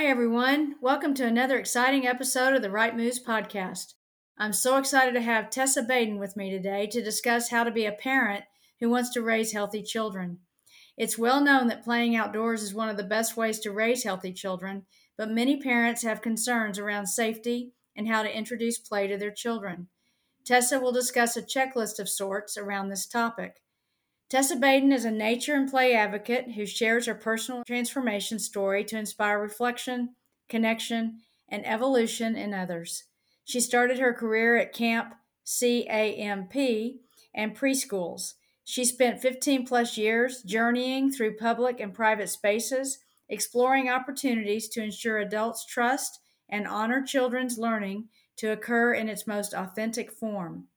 Hi, everyone. Welcome to another exciting episode of the Right Moves podcast. I'm so excited to have Tessa Baden with me today to discuss how to be a parent who wants to raise healthy children. It's well known that playing outdoors is one of the best ways to raise healthy children, but many parents have concerns around safety and how to introduce play to their children. Tessa will discuss a checklist of sorts around this topic. Tessa Baden is a nature and play advocate who shares her personal transformation story to inspire reflection, connection, and evolution in others. She started her career at Camp CAMP and preschools. She spent 15 plus years journeying through public and private spaces, exploring opportunities to ensure adults trust and honor children's learning to occur in its most authentic form.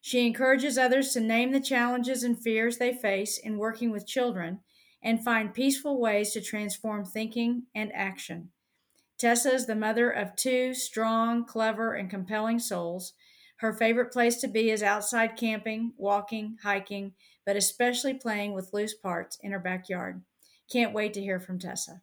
She encourages others to name the challenges and fears they face in working with children and find peaceful ways to transform thinking and action. Tessa is the mother of two strong, clever, and compelling souls. Her favorite place to be is outside camping, walking, hiking, but especially playing with loose parts in her backyard. Can't wait to hear from Tessa.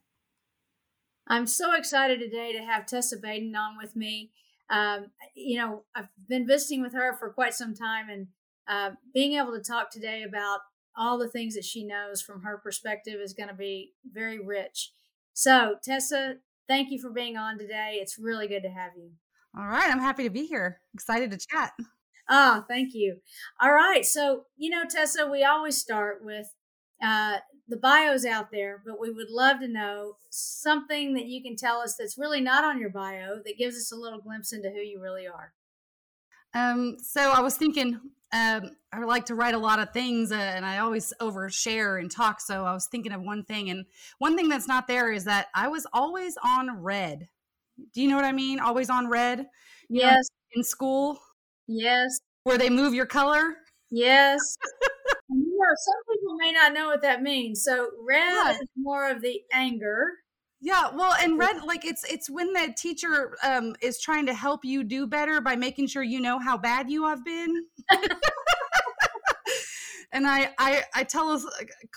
I'm so excited today to have Tessa Baden on with me um, you know, I've been visiting with her for quite some time and uh, being able to talk today about all the things that she knows from her perspective is going to be very rich. So, Tessa, thank you for being on today. It's really good to have you. All right. I'm happy to be here. Excited to chat. Oh, thank you. All right. So, you know, Tessa, we always start with uh, the bio's out there, but we would love to know something that you can tell us that's really not on your bio that gives us a little glimpse into who you really are. Um, so I was thinking, um, I like to write a lot of things, uh, and I always overshare and talk. So I was thinking of one thing, and one thing that's not there is that I was always on red. Do you know what I mean? Always on red. Yes. know, in school. Yes. Where they move your color. Yes. some people may not know what that means. So red yeah. is more of the anger. Yeah, well, and red like it's it's when the teacher um is trying to help you do better by making sure you know how bad you have been. and I, I I tell a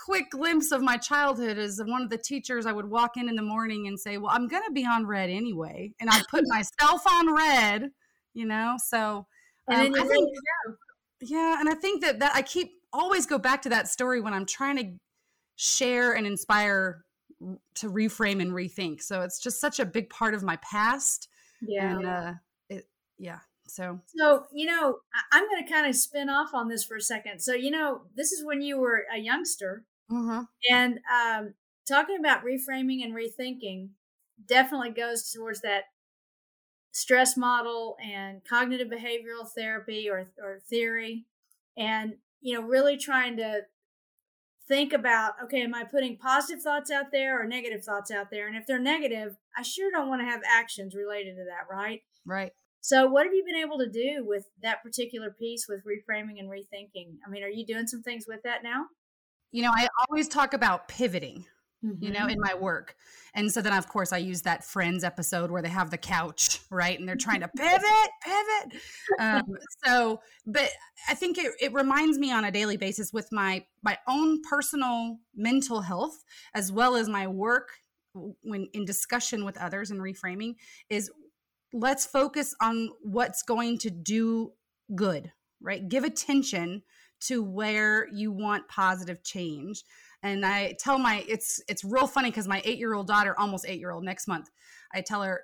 quick glimpse of my childhood as one of the teachers I would walk in in the morning and say, "Well, I'm going to be on red anyway," and I put myself on red, you know. So um, I think, yeah, and I think that that I keep always go back to that story when I'm trying to share and inspire to reframe and rethink. So it's just such a big part of my past. Yeah. And, uh, it, yeah. So, so you know, I'm going to kind of spin off on this for a second. So, you know, this is when you were a youngster, mm-hmm. and um, talking about reframing and rethinking definitely goes towards that stress model and cognitive behavioral therapy or or theory, and you know, really trying to think about okay, am I putting positive thoughts out there or negative thoughts out there? And if they're negative, I sure don't want to have actions related to that, right? Right. So, what have you been able to do with that particular piece with reframing and rethinking? I mean, are you doing some things with that now? You know, I always talk about pivoting, mm-hmm. you know, in my work. And so then, of course, I use that Friends episode where they have the couch, right? And they're trying to pivot, pivot. Um, so, but I think it, it reminds me on a daily basis with my my own personal mental health as well as my work when in discussion with others and reframing is let's focus on what's going to do good, right? Give attention to where you want positive change and i tell my it's it's real funny because my eight year old daughter almost eight year old next month i tell her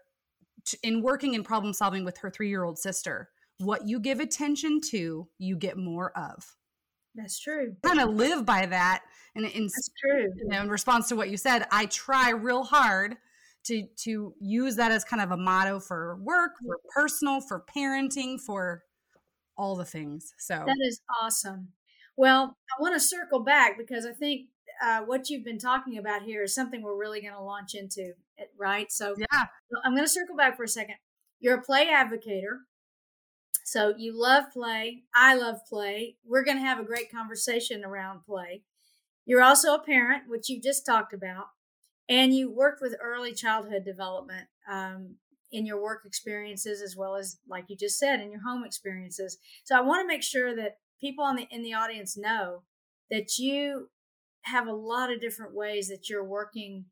in working and problem solving with her three year old sister what you give attention to you get more of. That's true. Kind of live by that and in, that's true. you know, in response to what you said. I try real hard to to use that as kind of a motto for work mm. for personal for parenting for all the things so. That is awesome. Well i want to circle back because i think uh, what you've been talking about here is something we're really going to launch into, right? So, yeah, I'm going to circle back for a second. You're a play advocator. So, you love play. I love play. We're going to have a great conversation around play. You're also a parent, which you just talked about, and you worked with early childhood development um, in your work experiences as well as, like you just said, in your home experiences. So, I want to make sure that people on the in the audience know that you have a lot of different ways that you're working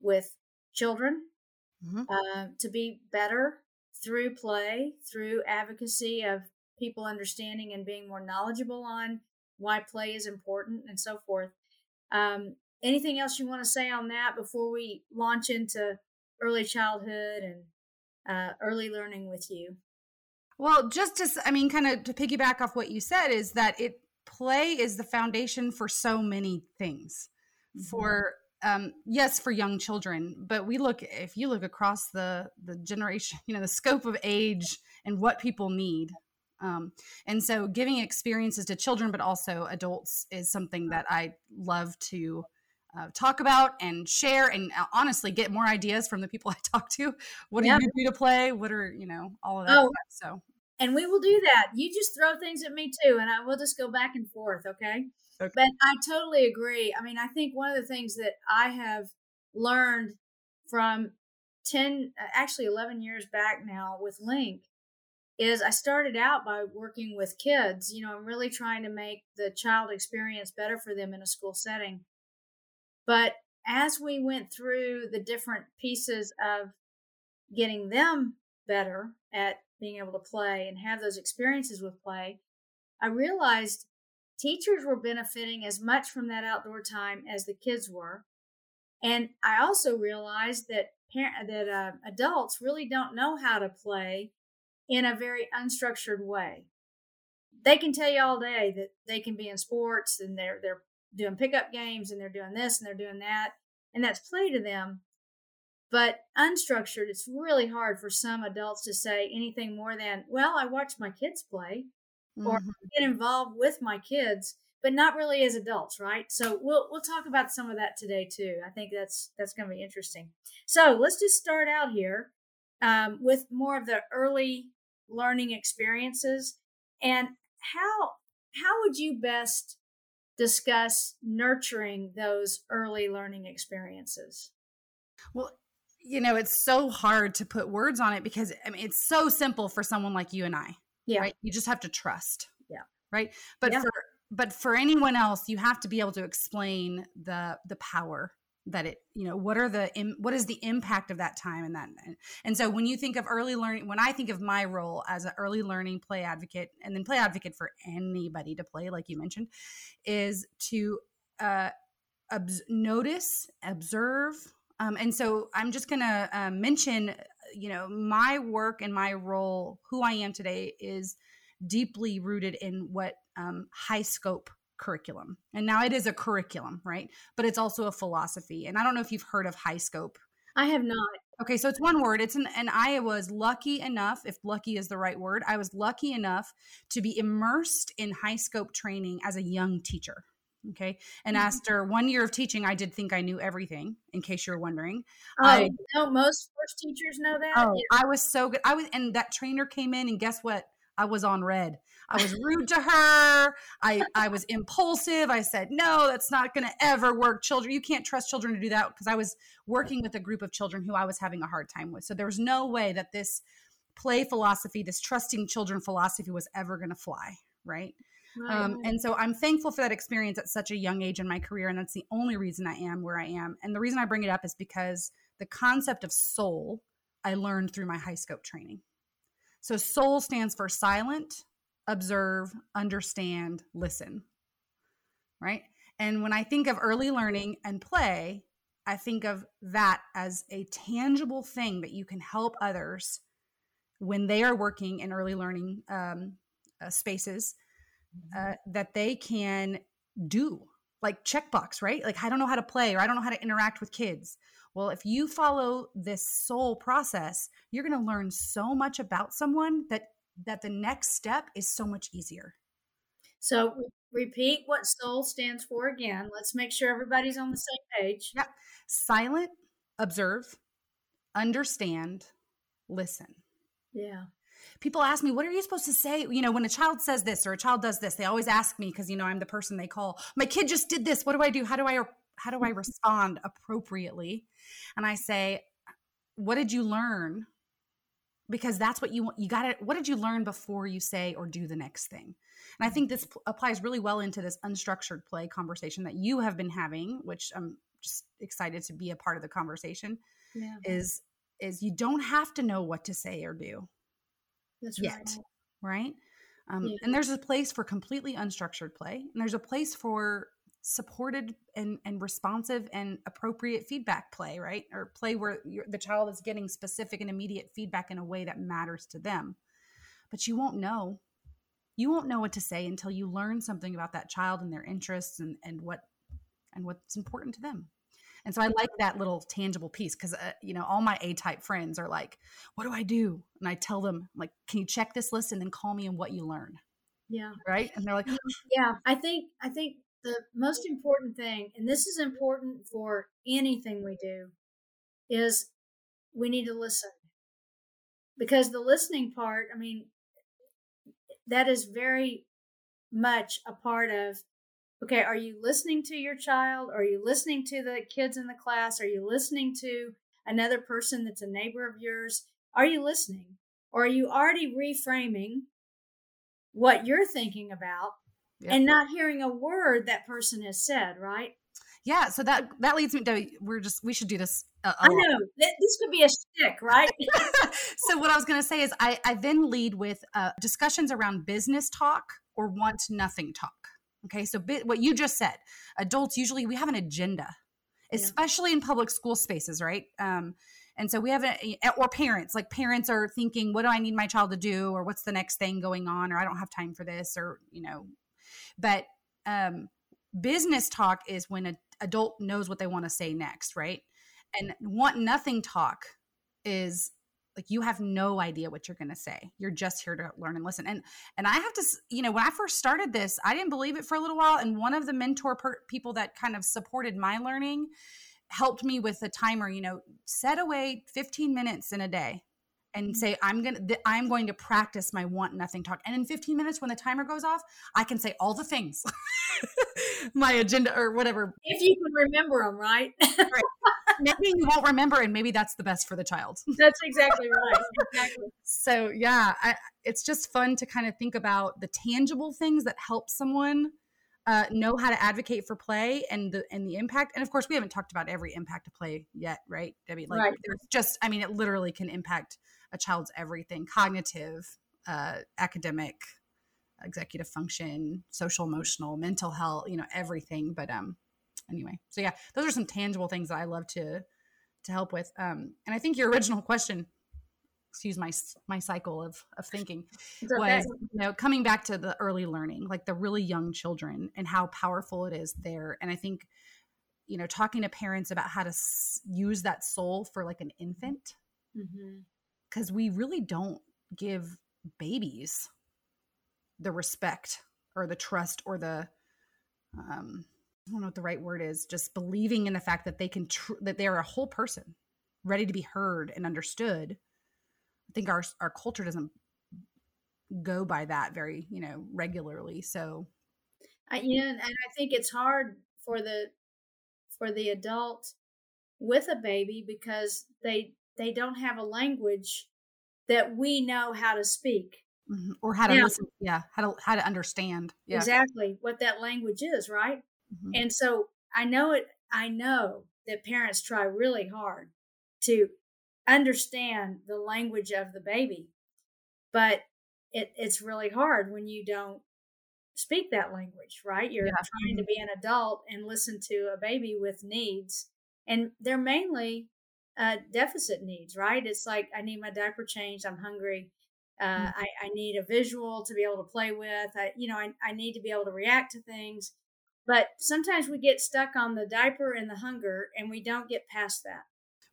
with children mm-hmm. uh, to be better through play, through advocacy of people understanding and being more knowledgeable on why play is important and so forth. Um, anything else you want to say on that before we launch into early childhood and uh, early learning with you? Well, just to, I mean, kind of to piggyback off what you said, is that it play is the foundation for so many things. Mm-hmm. For um, yes, for young children, but we look if you look across the the generation, you know, the scope of age and what people need. Um, and so, giving experiences to children, but also adults, is something that I love to uh, talk about and share, and uh, honestly get more ideas from the people I talk to. What do yeah. you do to play? What are you know all of that? Oh, so and we will do that. You just throw things at me too, and I will just go back and forth. Okay? okay. But I totally agree. I mean, I think one of the things that I have learned from 10, uh, actually 11 years back now with LiiNK is I started out by working with kids. You know, I'm really trying to make the child experience better for them in a school setting. But as we went through the different pieces of getting them better at being able to play and have those experiences with play, I realized teachers were benefiting as much from that outdoor time as the kids were. And I also realized that parent, that uh, adults really don't know how to play in a very unstructured way. They can tell you all day that they can be in sports and they're they're doing pickup games and they're doing this and they're doing that, and that's play to them. But unstructured, it's really hard for some adults to say anything more than, well, I watch my kids play mm-hmm. or get involved with my kids, but not really as adults, right? So we'll we'll talk about some of that today too. I think that's that's going to be interesting. So let's just start out here um, with more of the early learning experiences and how how would you best discuss nurturing those early learning experiences? Well, you know, it's so hard to put words on it because I mean, it's so simple for someone like you and I. Yeah. Right. You just have to trust. Yeah. Right. But yeah. for but for anyone else, you have to be able to explain the the power that it you know what are the what is the impact of that time and that and so when you think of early learning when i think of my role as an early learning play advocate and then play advocate for anybody to play like you mentioned is to uh obs- notice observe um, and so I'm just going to uh, mention, you know, my work and my role, who I am today, is deeply rooted in what um, HighScope curriculum. And now it is a curriculum, right? But it's also a philosophy. And I don't know if you've heard of HighScope. I have not. Okay, so it's one word. It's an and I was lucky enough, if lucky is the right word, I was lucky enough to be immersed in HighScope training as a young teacher. Okay. And mm-hmm. after one year of teaching, I did think I knew everything, in case you're wondering. Oh, I, no, most first teachers know that. Oh, yeah. I was so good. I was, and that trainer came in, and guess what? I was on red. I was rude to her. I, I was impulsive. I said, no, that's not going to ever work. Children, you can't trust children to do that because I was working with a group of children who I was having a hard time with. So there was no way that this play philosophy, this trusting children philosophy was ever going to fly. Right. Um, and so I'm thankful for that experience at such a young age in my career. And that's the only reason I am where I am. And the reason I bring it up is because the concept of soul I learned through my HighScope training. So soul stands for silent, observe, understand, listen. Right. And when I think of early learning and play, I think of that as a tangible thing that you can help others when they are working in early learning um, uh, spaces uh, that they can do like checkbox right? Like i don't know how to play or i don't know how to interact with kids. Well if you follow this soul process you're going to learn so much about someone that that the next step is so much easier. So repeat what soul stands for again. Let's make sure everybody's on the same page. Yeah silent observe understand listen. Yeah people ask me, what are you supposed to say? You know, when a child says this or a child does this, they always ask me because, you know, I'm the person they call. My kid just did this. What do I do? How do I how do I respond appropriately? And I say, what did you learn? Because that's what you want. You got it. What did you learn before you say or do the next thing? And I think this p- applies really well into this unstructured play conversation that you have been having, which I'm just excited to be a part of the conversation. Yeah. Is is you don't have to know what to say or do That's yet, right. right? Um, Yeah. And there's a place for completely unstructured play, and there's a place for supported and, and responsive and appropriate feedback play, right? Or play where the child is getting specific and immediate feedback in a way that matters to them. But you won't know. You won't know what to say until you learn something about that child and their interests and, and what and what's important to them. And so I like that little tangible piece because uh, you know all my A type friends are like, "What do I do?" And I tell them like, "Can you check this list and then call me and what you learn?" Yeah. Right? And they're like, Yeah. I think I think the most important thing, and this is important for anything we do, is we need to listen. Because the listening part, I mean, that is very much a part of okay, are you listening to your child? Are you listening to the kids in the class? Are you listening to another person that's a neighbor of yours? Are you listening? Or are you already reframing what you're thinking about Yep. and not hearing a word that person has said, right? "Yeah." So that that leads me to we're just we should do this. A, a I know. This could be a stick, right? so what I was going to say is I, I then lead with uh, discussions around business talk or want nothing talk. Okay, so bi- what you just said, adults usually we have an agenda, Yeah. especially in public school spaces, right? Um, and so we have a, or parents like parents are thinking, what do I need my child to do, or what's the next thing going on, or I don't have time for this, or you know, but um, business talk is when an adult knows what they want to say next, right? And want nothing talk is like you have no idea what you're going to say. You're just here to learn and listen. And and i have to you know when i first started this i didn't believe it for a little while and one of the mentor per- people that kind of supported my learning helped me with a timer you know set away 15 minutes in a day and say i'm going to i'm going to practice my want nothing talk and in 15 minutes when the timer goes off i can say all the things my agenda or whatever if you can remember them, right? maybe you won't remember and maybe that's the best for the child That's exactly right. Exactly. so yeah I, it's just fun to kind of think about the tangible things that help someone uh, know how to advocate for play and the and the impact and of course we haven't talked about every impact of play yet right debbie like Right. there's just i mean it literally can impact a child's everything cognitive uh, academic executive function social emotional mental health you know everything but um anyway so yeah those are some tangible things that i love to to help with um and i think your original question excuse my my cycle of of thinking okay. was you know coming back to the early learning like the really young children and how powerful it is there and i think you know talking to parents about how to s- use that soul for like an infant Mhm. Because we really don't give babies the respect or the trust or the um i don't know what the right word is just believing in the fact that they can tr- that they're a whole person ready to be heard and understood. I think our our culture doesn't go by that very you know regularly so. I, you know, and I think it's hard for the for the adult with a baby because they they don't have a language that we know how to speak mhm, or how to Yeah. listen yeah how to how to understand yeah exactly what that language is, right? Mhm. And so I know it. I know that parents try really hard to understand the language of the baby, but it, it's really hard when you don't speak that language, right? You're Yeah. trying to be an adult and listen to a baby with needs, and they're mainly uh, deficit needs, right? It's like I need my diaper changed. I'm hungry. Uh, Mm. I, I need a visual to be able to play with. I, you know, I, I need to be able to react to things. But sometimes we get stuck on the diaper and the hunger, and we don't get past that.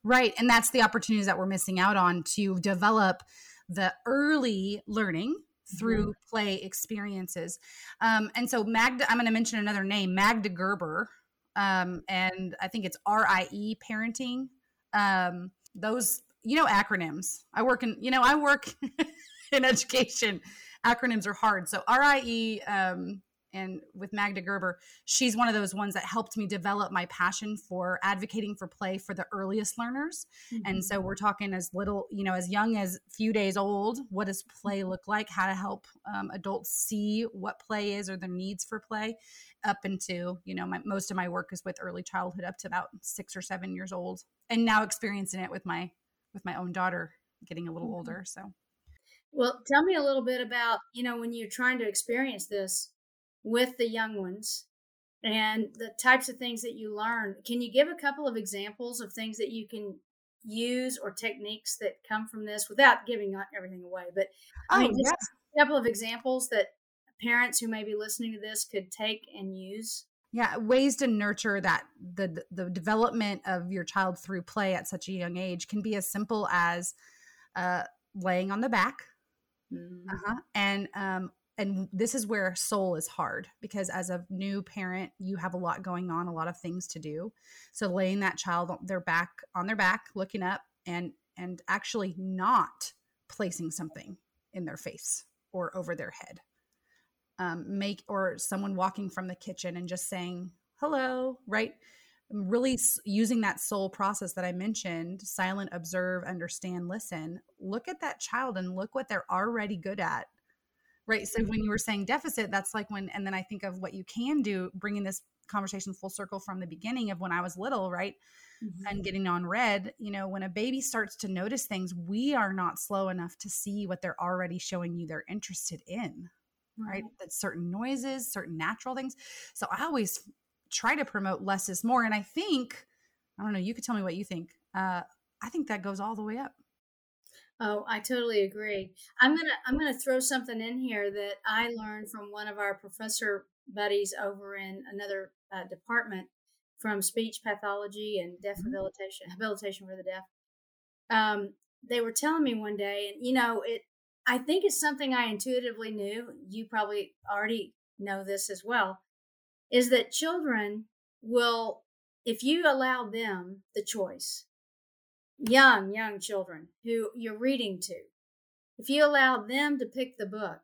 Right. And that's the opportunities that we're missing out on to develop the early learning through play experiences. Um, and so, Magda, I'm going to mention another name, Magda Gerber. Um, and I think it's RIE parenting. Um, those, you know, acronyms. I work in, you know, I work in education. Acronyms are hard. So, RIE, um, and with Magda Gerber, she's one of those ones that helped me develop my passion for advocating for play for the earliest learners. And so we're talking as little, you know, as young as few days old. What does play look like? How to help um, adults see what play is or their needs for play, up into, you know, my, most of my work is with early childhood up to about six or seven years old, and now experiencing it with my with my own daughter getting a little mm-hmm. older. So, well, tell me a little bit about you know when you're trying to experience this with the young ones and the types of things that you learn. Can you give a couple of examples of things that you can use or techniques that come from this without giving everything away? But I mean, oh, just yeah. a couple of examples that parents who may be listening to this could take and use yeah ways to nurture that the the development of your child through play at such a young age can be as simple as uh, laying on the back mm-hmm. uh-huh. and um, and this is where soul is hard because as a new parent you have a lot going on a lot of things to do so laying that child on their back on their back looking up and and actually not placing something in their face or over their head um, make or someone walking from the kitchen and just saying hello right? Really using that soul process that i mentioned silent observe understand listen. Look at that child and look what they're already good at right? So when you were saying deficit that's like when and then i think of what you can do bringing this conversation full circle from the beginning of when i was little right mm-hmm. and getting on red you know when a baby starts to notice things we are not slow enough to see what they're already showing you they're interested in right? That certain noises, certain natural things. So I always try to promote less is more. And I think, I don't know, you could tell me what you think. Uh, I think that goes all the way up. Oh, I totally agree. I'm gonna I'm gonna throw something in here that I learned from one of our professor buddies over in another uh, department from speech pathology and deaf mm-hmm. habilitation habilitation for the deaf. Um, they were telling me one day, and you know, it I think it's something I intuitively knew. You probably already know this as well. Is that children will, if you allow them the choice, young, young children who you're reading to, if you allow them to pick the book,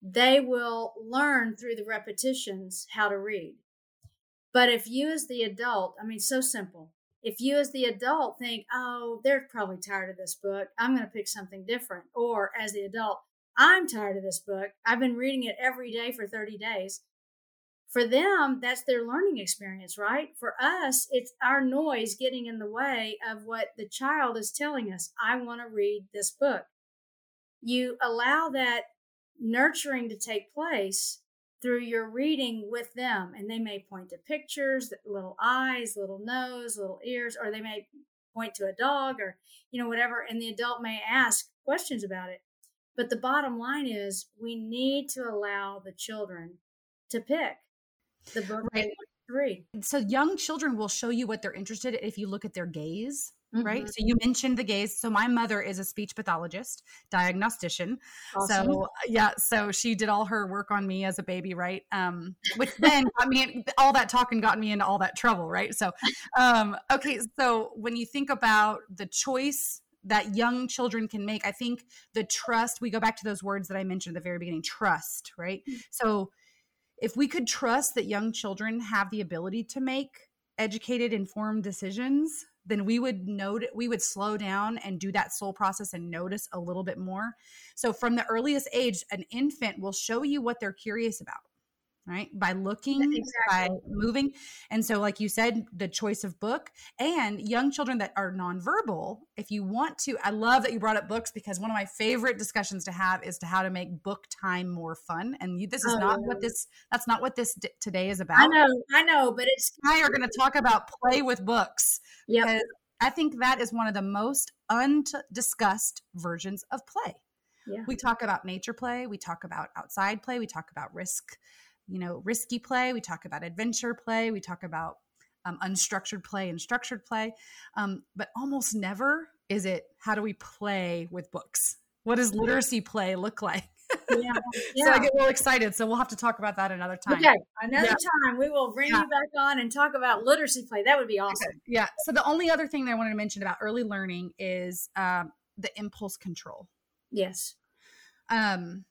they will learn through the repetitions how to read. But if you, as the adult, I mean, so simple, if you as the adult think, oh, they're probably tired of this book, I'm going to pick something different. Or as the adult, I'm tired of this book. I've been reading it every day for 30 days. For them, that's their learning experience, right? For us, it's our noise getting in the way of what the child is telling us. I want to read this book. You allow that nurturing to take place through your reading with them. And they may point to pictures, little eyes, little nose, little ears, or they may point to a dog or, you know, whatever. And the adult may ask questions about it. But the bottom line is we need to allow the children to pick the book right. they want to read. So young children will show you what they're interested in if you look at their gaze. Mm-hmm. Right. So you mentioned the gaze. So my mother is a speech pathologist, diagnostician. Awesome. So yeah, so she did all her work on me as a baby, right? Um, which then I mean all that talking got me into all that trouble, right? So um, okay, so when you think about the choice that young children can make, I think the trust, we go back to those words that I mentioned at the very beginning, trust, right? Mm-hmm. So if we could trust that young children have the ability to make educated informed decisions then we would note we would slow down and do that soul process and notice a little bit more. So from the earliest age an infant will show you what they're curious about right? By looking exactly. by moving. And so like you said the choice of book and young children that are nonverbal if you want to i love that you brought up books because one of my favorite discussions to have is to how to make book time more fun. And you, this is oh, not what oh. this that's not what this d- today is about. i know i know but it's i are going to talk about play with books yeah i think that is one of the most undiscussed versions of play. Yeah. We talk about nature play, we talk about outside play, we talk about risk you know, risky play. We talk about adventure play. We talk about um, unstructured play and structured play. Um, but almost never is it how do we play with books? What does literacy play look like? Yeah, yeah. so I get real excited. So we'll have to talk about that another time. Okay, another yeah. time we will bring yeah. you back on and talk about literacy play. That would be awesome. Okay. Yeah. So the only other thing that I wanted to mention about early learning is um, the impulse control. Yes. Um,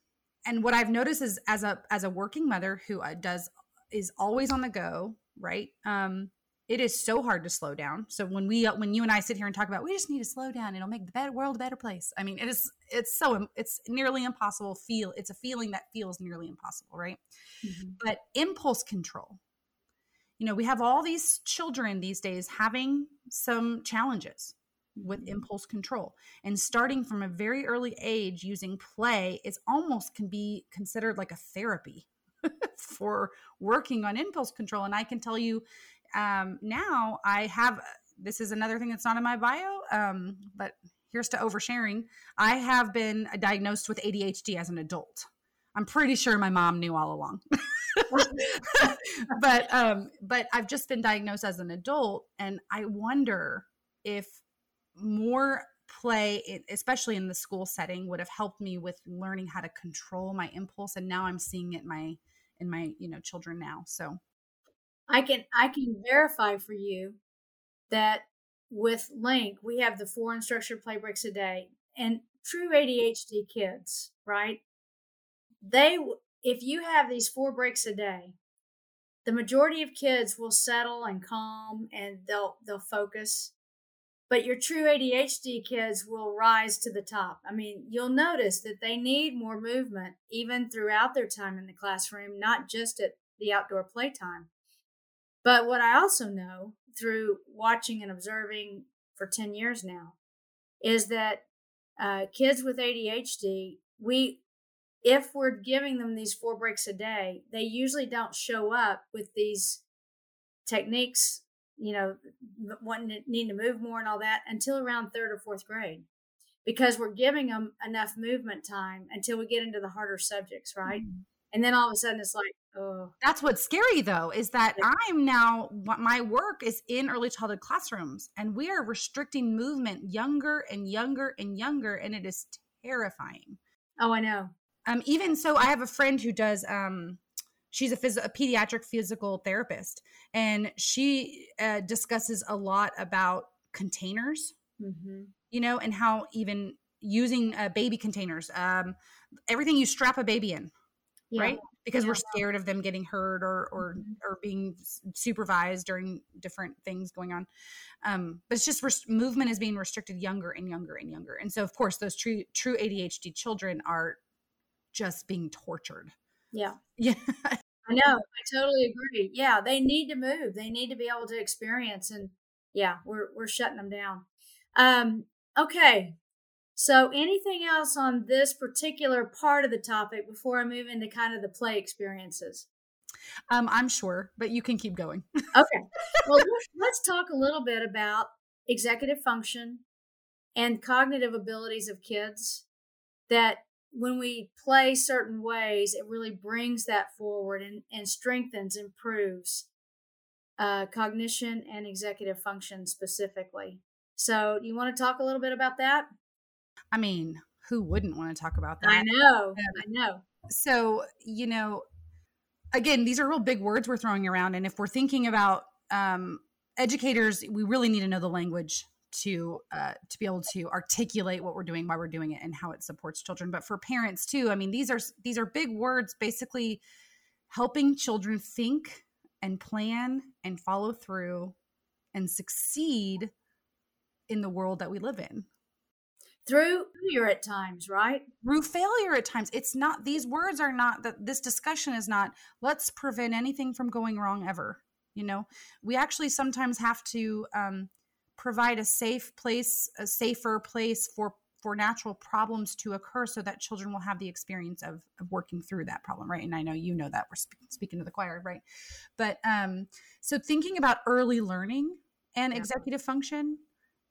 and what I've noticed is as a as a working mother who uh, does is always on the go, right? Um, it is so hard to slow down. So when we uh, when you and I sit here and talk about we just need to slow down, it'll make the better world a better place. I mean, it is it's so it's nearly impossible. Feel it's a feeling that feels nearly impossible, right? Mm-hmm. But impulse control. You know, we have all these children these days having some challenges with impulse control. And starting from a very early age using play is almost can be considered like a therapy for working on impulse control. And i can tell you um, now i have this is another thing that's not in my bio um, but here's to oversharing. I have been diagnosed with adhd as an adult. I'm pretty sure my mom knew all along. But um but i've just been diagnosed as an adult and i wonder if more play especially in the school setting would have helped me with learning how to control my impulse and now i'm seeing it in my in my you know children now so I can I can verify for you that with LiiNK we have the four unstructured play breaks a day, and true ADHD kids, right? They if you have these four breaks a day, the majority of kids will settle and calm and they'll they'll focus. But your true ADHD kids will rise to the top. I mean, you'll notice that they need more movement even throughout their time in the classroom, not just at the outdoor playtime. But what I also know through watching and observing for 10 years now is that uh, kids with ADHD, we, if we're giving them these four breaks a day, they usually don't show up with these techniques, you know, wanting to, needing to move more and all that until around third or fourth grade because we're giving them enough movement time until we get into the harder subjects, right? And then all of a sudden it's like, oh, that's what's scary though is that Yeah. i'm now what my work is in early childhood classrooms and we are restricting movement younger and younger and younger and it is terrifying oh, I know. um even so i have a friend who does um she's a, phys- a pediatric physical therapist and she uh, discusses a lot about containers Mm-hmm. you know and how even using uh, baby containers um everything you strap a baby in Yeah. right because we're scared of them getting hurt or or Mhm. or being supervised during different things going on um but it's just movement is being restricted younger and younger and younger and so of course those true true adhd children are just being tortured Yeah. yeah I know. I totally agree. Yeah, they need to move. They need to be able to experience and yeah, we're we're shutting them down. Um okay. So anything else on this particular part of the topic before I move into kind of the play experiences? um i'm sure but you can keep going Okay. Well, let's, let's talk a little bit about executive function and cognitive abilities of kids that when we play certain ways, it really brings that forward and, and strengthens, improves uh, cognition and executive function specifically. So, you want to talk a little bit about that? i mean who wouldn't want to talk about that I know. I know. so you know again these are real big words we're throwing around and if we're thinking about um, educators we really need to know the language to uh, to be able to articulate what we're doing why we're doing it and how it supports children. But for parents too i mean these are these are big words basically helping children think and plan and follow through and succeed in the world that we live in. Through failure at times, right? through failure at times. It's not these words are not that this discussion is not let's prevent anything from going wrong ever you know? We actually sometimes have to um, provide a safe place a safer place for for natural problems to occur so that children will have the experience of, of working through that problem right and i know you know that we're sp- speaking to the choir right but um so thinking about early learning and Yeah. executive function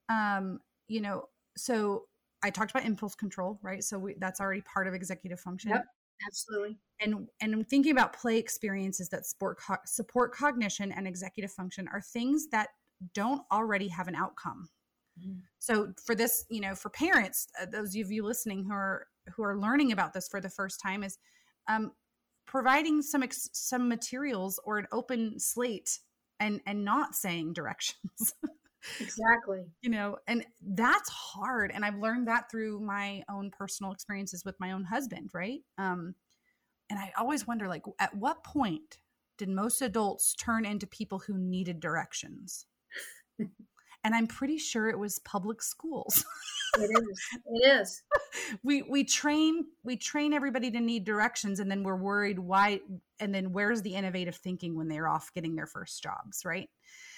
um you know so I talked about impulse control, right? So we, that's already part of executive function. Yep. Absolutely. And and I'm thinking about play experiences that support co- support cognition and executive function are things that don't already have an outcome. Mhm. So for this, you know, for parents, uh, those of you listening who are who are learning about this for the first time, is um, providing some ex- some materials or an open slate and and not saying directions. Exactly. you know and that's hard and i've learned that through my own personal experiences with my own husband right um and i always wonder like at what point did most adults turn into people who needed directions and i'm pretty sure it was public schools It is. It is. we we train we train everybody to need directions and then we're worried why and then where's the innovative thinking when they're off getting their first jobs right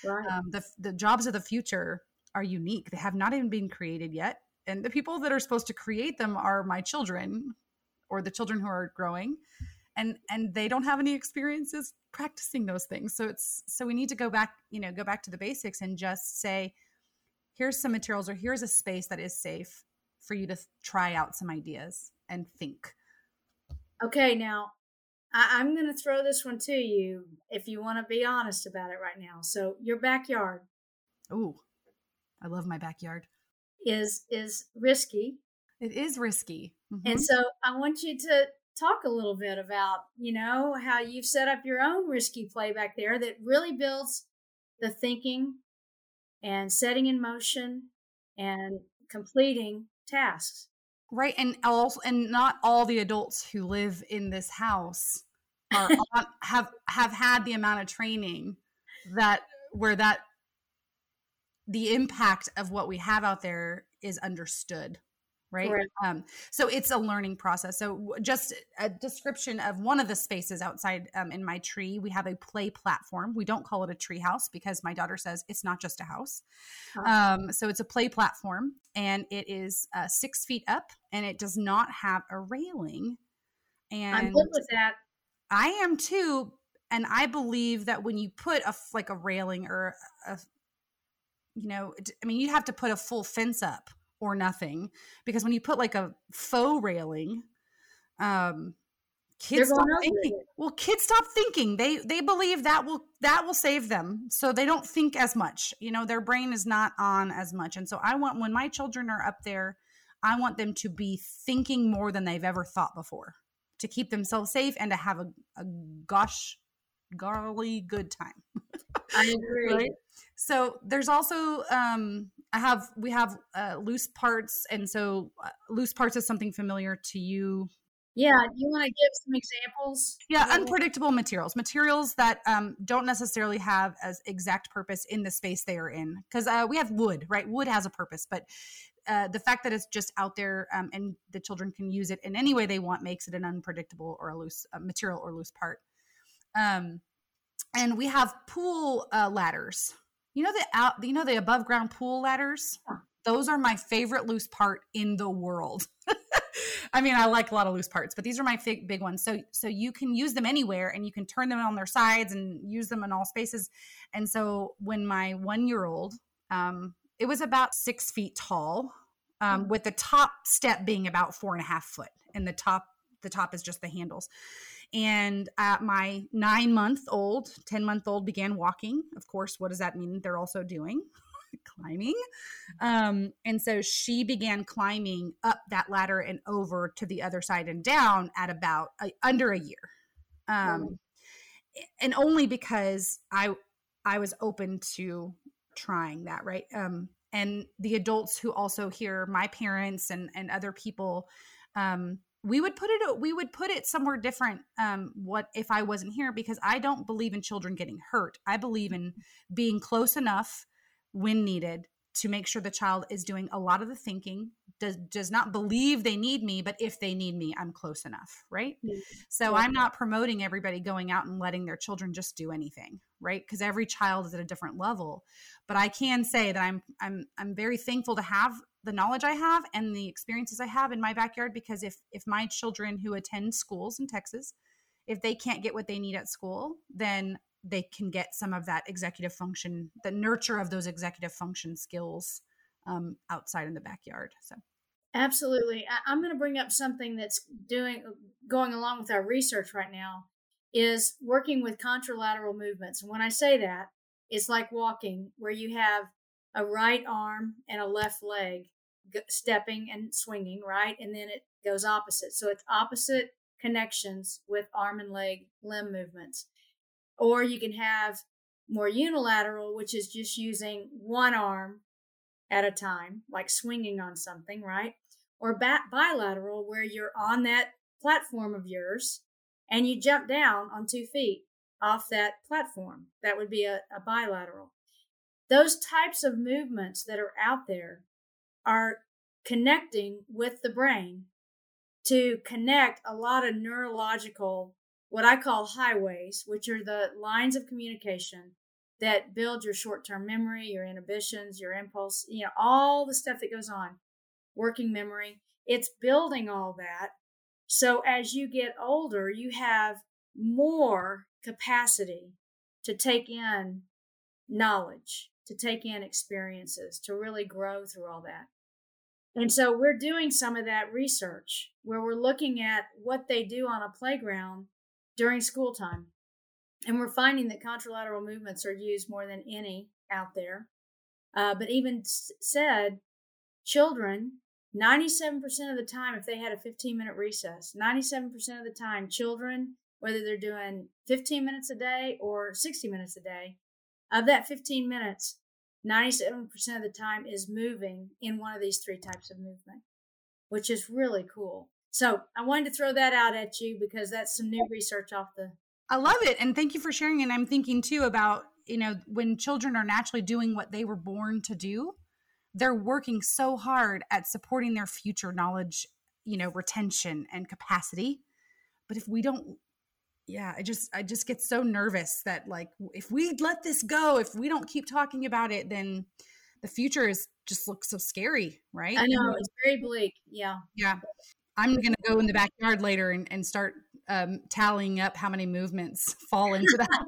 Right. um, the the jobs of the future are unique. They have not even been created yet. And the people that are supposed to create them are my children or the children who are growing. And and they don't have any experiences practicing those things. So it's so we need to go back, you know, go back to the basics and just say here's some materials or here's a space that is safe for you to try out some ideas and think. Okay, now I, am going to throw this one to you if you want to be honest about it right now. So your backyard. Ooh, I love my backyard. Is is risky. It is risky. Mm-hmm. And so I want you to talk a little bit about, you know, how you've set up your own risky play back there that really builds the thinking and setting in motion and completing tasks. Right. And also, and not all the adults who live in this house are have have had the amount of training that where that the impact of what we have out there is understood right? right. Um, so it's a learning process. So just a description of one of the spaces outside um, in my tree, we have a play platform. We don't call it a tree house because my daughter says it's not just a house. Um, so it's a play platform and it is uh, six feet up and it does not have a railing. And I'm good with that. I am too. And I believe that when you put a like a railing or a, you know, I mean, you have to put a full fence up or nothing because when you put like a faux railing um kids stop thinking well kids stop thinking. They they believe that will that will save them so they don't think as much. You know their brain is not on as much and so i want when my children are up there i want them to be thinking more than they've ever thought before to keep themselves safe and to have a, a gosh golly good time i agree. right? so there's also um I have we have uh, loose parts, and so uh, loose parts is something familiar to you. Yeah, you want to give some examples? Yeah, unpredictable materials, materials that um, don't necessarily have as exact purpose in the space they are in. Because uh, we have wood, right? Wood has a purpose, but uh, the fact that it's just out there um, and the children can use it in any way they want makes it an unpredictable or a loose uh, material or loose part. Um, and we have pool uh, ladders you know the out you know the above ground pool ladders? Those are my favorite loose part in the world. I mean i like a lot of loose parts but these are my big, big ones. So so you can use them anywhere and you can turn them on their sides and use them in all spaces. And so when my one year old um it was about six feet tall um, with the top step being about four and a half foot and the top the top is just the handles and at my nine month old, 10 month old began walking. Of course, what does that mean? They're also doing climbing. Um, and so she began climbing up that ladder and over to the other side and down at about a, under a year. Um, and only because I I was open to trying that, right? Um, and the adults who also hear my parents and and other people um, we would put it we would put it somewhere different um what if i wasn't here because i don't believe in children getting hurt. I believe in being close enough when needed to make sure the child is doing a lot of the thinking does does not believe they need me but if they need me i'm close enough right? Mm-hmm. so i'm not promoting everybody going out and letting their children just do anything right? Because every child is at a different level. But i can say that i'm i'm i'm very thankful to have the knowledge I have and the experiences I have in my backyard because if if my children who attend schools in Texas, if they can't get what they need at school, then they can get some of that executive function, the nurture of those executive function skills um, outside in the backyard. So absolutely, I, I'm going to bring up something that's doing going along with our research right now is working with contralateral movements. And when I say that, it's like walking, where you have a right arm and a left leg stepping and swinging, right? And then it goes opposite. So it's opposite connections with arm and leg limb movements. Or you can have more unilateral, which is just using one arm at a time, like swinging on something, right? Or bat- bilateral, where you're on that platform of yours and you jump down on two feet off that platform. That would be a, a bilateral those types of movements that are out there are connecting with the brain to connect a lot of neurological what I call highways, which are the lines of communication that build your short-term memory, your inhibitions, your impulse, you know, all the stuff that goes on, working memory. It's building all that. So as you get older, you have more capacity to take in knowledge, to take in experiences, to really grow through all that. And so we're doing some of that research where we're looking at what they do on a playground during school time. And we're finding that contralateral movements are used more than any out there. Uh, but even said, children, 97% of the time, if they had a 15 minute recess, 97% of the time, children, whether they're doing 15 minutes a day or 60 minutes a day, of that 15 minutes, 97% of the time is moving in one of these three types of movement, which is really cool. So I wanted to throw that out at you because that's some new research off the. I love it. And thank you for sharing. And I'm thinking too about, you know, when children are naturally doing what they were born to do, they're working so hard at supporting their future knowledge, you know, retention and capacity. But if we don't yeah i just i just get so nervous that like if we let this go if we don't keep talking about it then the future is just looks so scary right? I know it's very bleak yeah. Yeah i'm gonna go in the backyard later and, and start um, tallying up how many movements fall into that.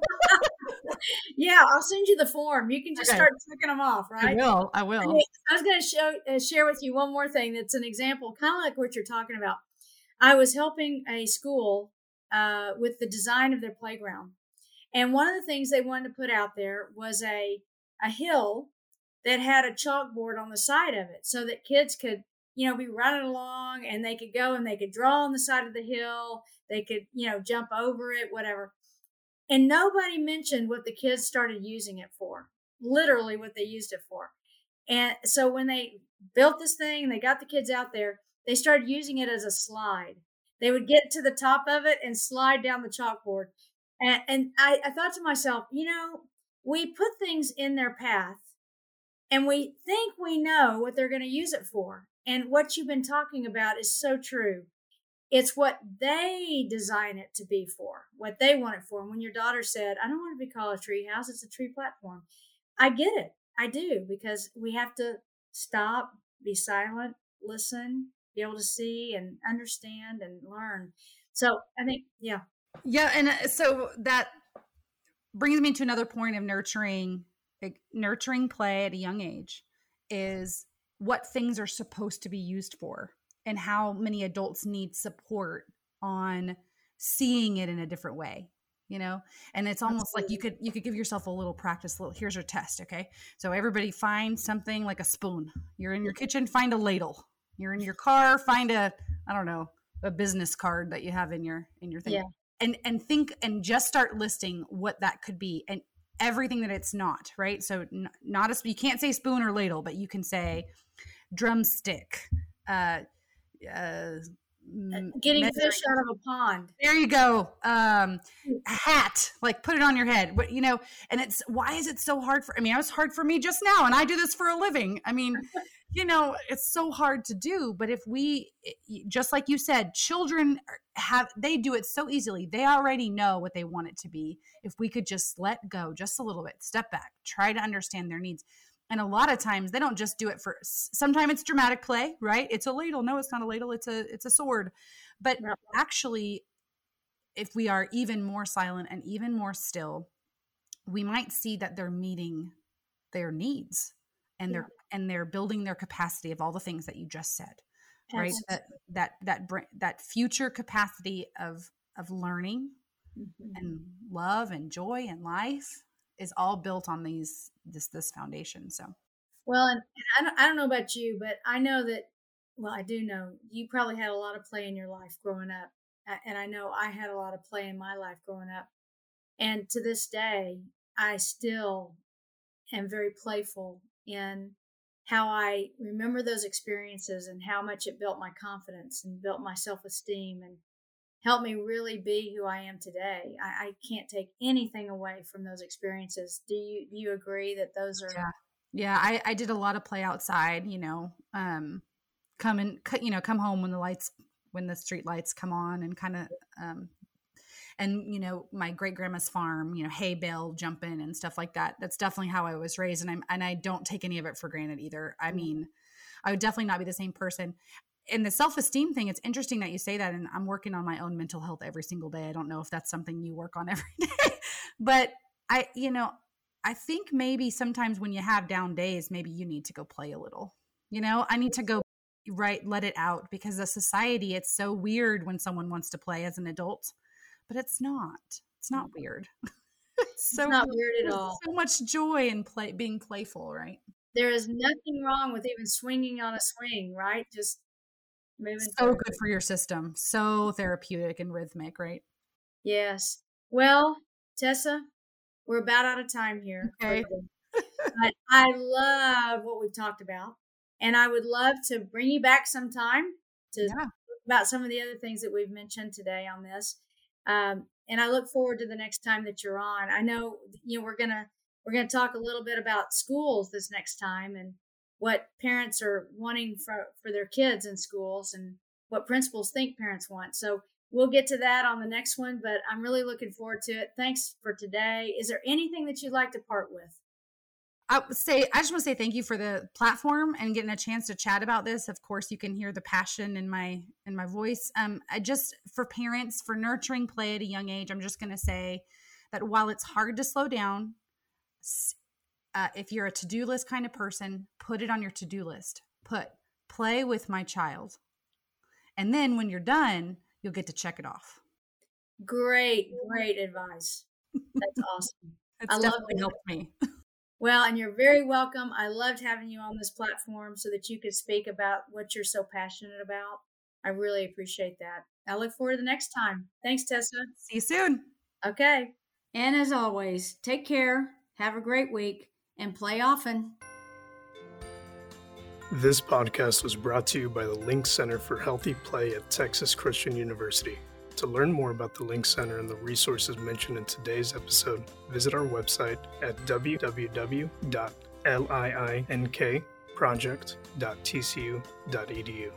Yeah i'll send you the form. You can just okay. start checking them off right? i will i will. I was going to show uh, share with you one more thing that's an example kind of like what you're talking about. I was helping a school uh, with the design of their playground. And one of the things they wanted to put out there was a a hill that had a chalkboard on the side of it, so that kids could you know be running along and they could go and they could draw on the side of the hill. They could you know jump over it, whatever. And nobody mentioned what the kids started using it for. Literally, what they used it for. And so when they built this thing and they got the kids out there, they started using it as a slide. They would get to the top of it and slide down the chalkboard. And, and I, I thought to myself, you know, we put things in their path and we think we know what they're going to use it for. And what you've been talking about is so true. It's what they design it to be for, what they want it for. And when your daughter said, I don't want to be called a tree house, it's a tree platform. I get it. I do because we have to stop, be silent, listen, be able to see and understand and learn. So I think, yeah. Yeah. And uh, so that brings me to another point of nurturing, like nurturing play at a young age is what things are supposed to be used for and how many adults need support on seeing it in a different way you know and it's almost Absolutely. like you could you could give yourself a little practice little here's your test okay so everybody find something like a spoon you're in your kitchen find a ladle you're in your car find a i don't know a business card that you have in your in your thing. Yeah. and and think and just start listing what that could be and everything that it's not right? So n- not a you can't say spoon or ladle but you can say drumstick uh, uh getting fish out of a pond. There you go. Um hat like put it on your head. But you know and it's why is it so hard for i mean it was hard for me just now and i do this for a living. I mean you know it's so hard to do but if we eh, just like you said children have they do it so easily. They already know what they want it to be. If we could just let go just a little bit step back try to understand their needs. And a lot of times they don't just do it for sometimes it's dramatic play right? It's a ladle. No it's not a ladle. It's a it's a sword. But actually if we are even more silent and even more still we might see that they're meeting their needs and they're and they're building their capacity of all the things that you just said right? That that that that future capacity of of learning mm-hmm. and love and joy and life is all built on these this this foundation so. Well and, and I, don't, I don't know about you but i know that well i do know you probably had a lot of play in your life growing up and i know i had a lot of play in my life growing up. And to this day i still am very playful in how I remember those experiences and how much it built my confidence and built my self esteem and helped me really be who I am today. I, I, can't take anything away from those experiences. Do you do you agree that those are? Yeah, yeah. I, I did a lot of play outside. You know, um, come and you know come home when the lights when the street lights come on and kind of um, and you know my great grandma's farm you know hay bale jumping and stuff like that that's definitely how i was raised and i'm and i don't take any of it for granted either. I mm-hmm. mean i would definitely not be the same person. And the self-esteem thing it's interesting that you say that and i'm working on my own mental health every single day. I don't know if that's something you work on every day but i you know i think maybe sometimes when you have down days maybe you need to go play a little. You know i need to go right let it out because the society it's so weird when someone wants to play as an adult but it's not. It's not mm. weird. It's so it's not weird at all. so much joy in play being playful right? There is nothing wrong with even swinging on a swing right? Just moving so good for your system. So therapeutic and rhythmic right? Yes. Well tessa we're about out of time here okay. but i love what we've talked about and I would love to bring you back sometime to yeah. about some of the other things that we've mentioned today on this. Um, and I look forward to the next time that you're on. I know you know we're gonna we're gonna talk a little bit about schools this next time and what parents are wanting for for their kids in schools and what principals think parents want. So we'll get to that on the next one, but I'm really looking forward to it. Thanks for today. Is there anything that you'd like to part with? I say I just want to say thank you for the platform and getting a chance to chat about this. Of course, you can hear the passion in my in my voice. Um, I just for parents for nurturing play at a young age, I'm just going to say that while it's hard to slow down, uh, if you're a to do list kind of person, put it on your to do list. Put play with my child, and then when you're done, you'll get to check it off. Great, great advice. That's awesome. It's I definitely love helped me. Well, and you're very welcome. I loved having you on this platform so that you could speak about what you're so passionate about. I really appreciate that. I look forward to the next time. Thanks, Tessa. See you soon. Okay. And as always, take care, have a great week, and play often. This podcast was brought to you by the LiiNK Center for Healthy Play at Texas Christian University. To learn more about the LiiNK Center and the resources mentioned in today's episode, visit our website at www.liinkproject.tcu.edu.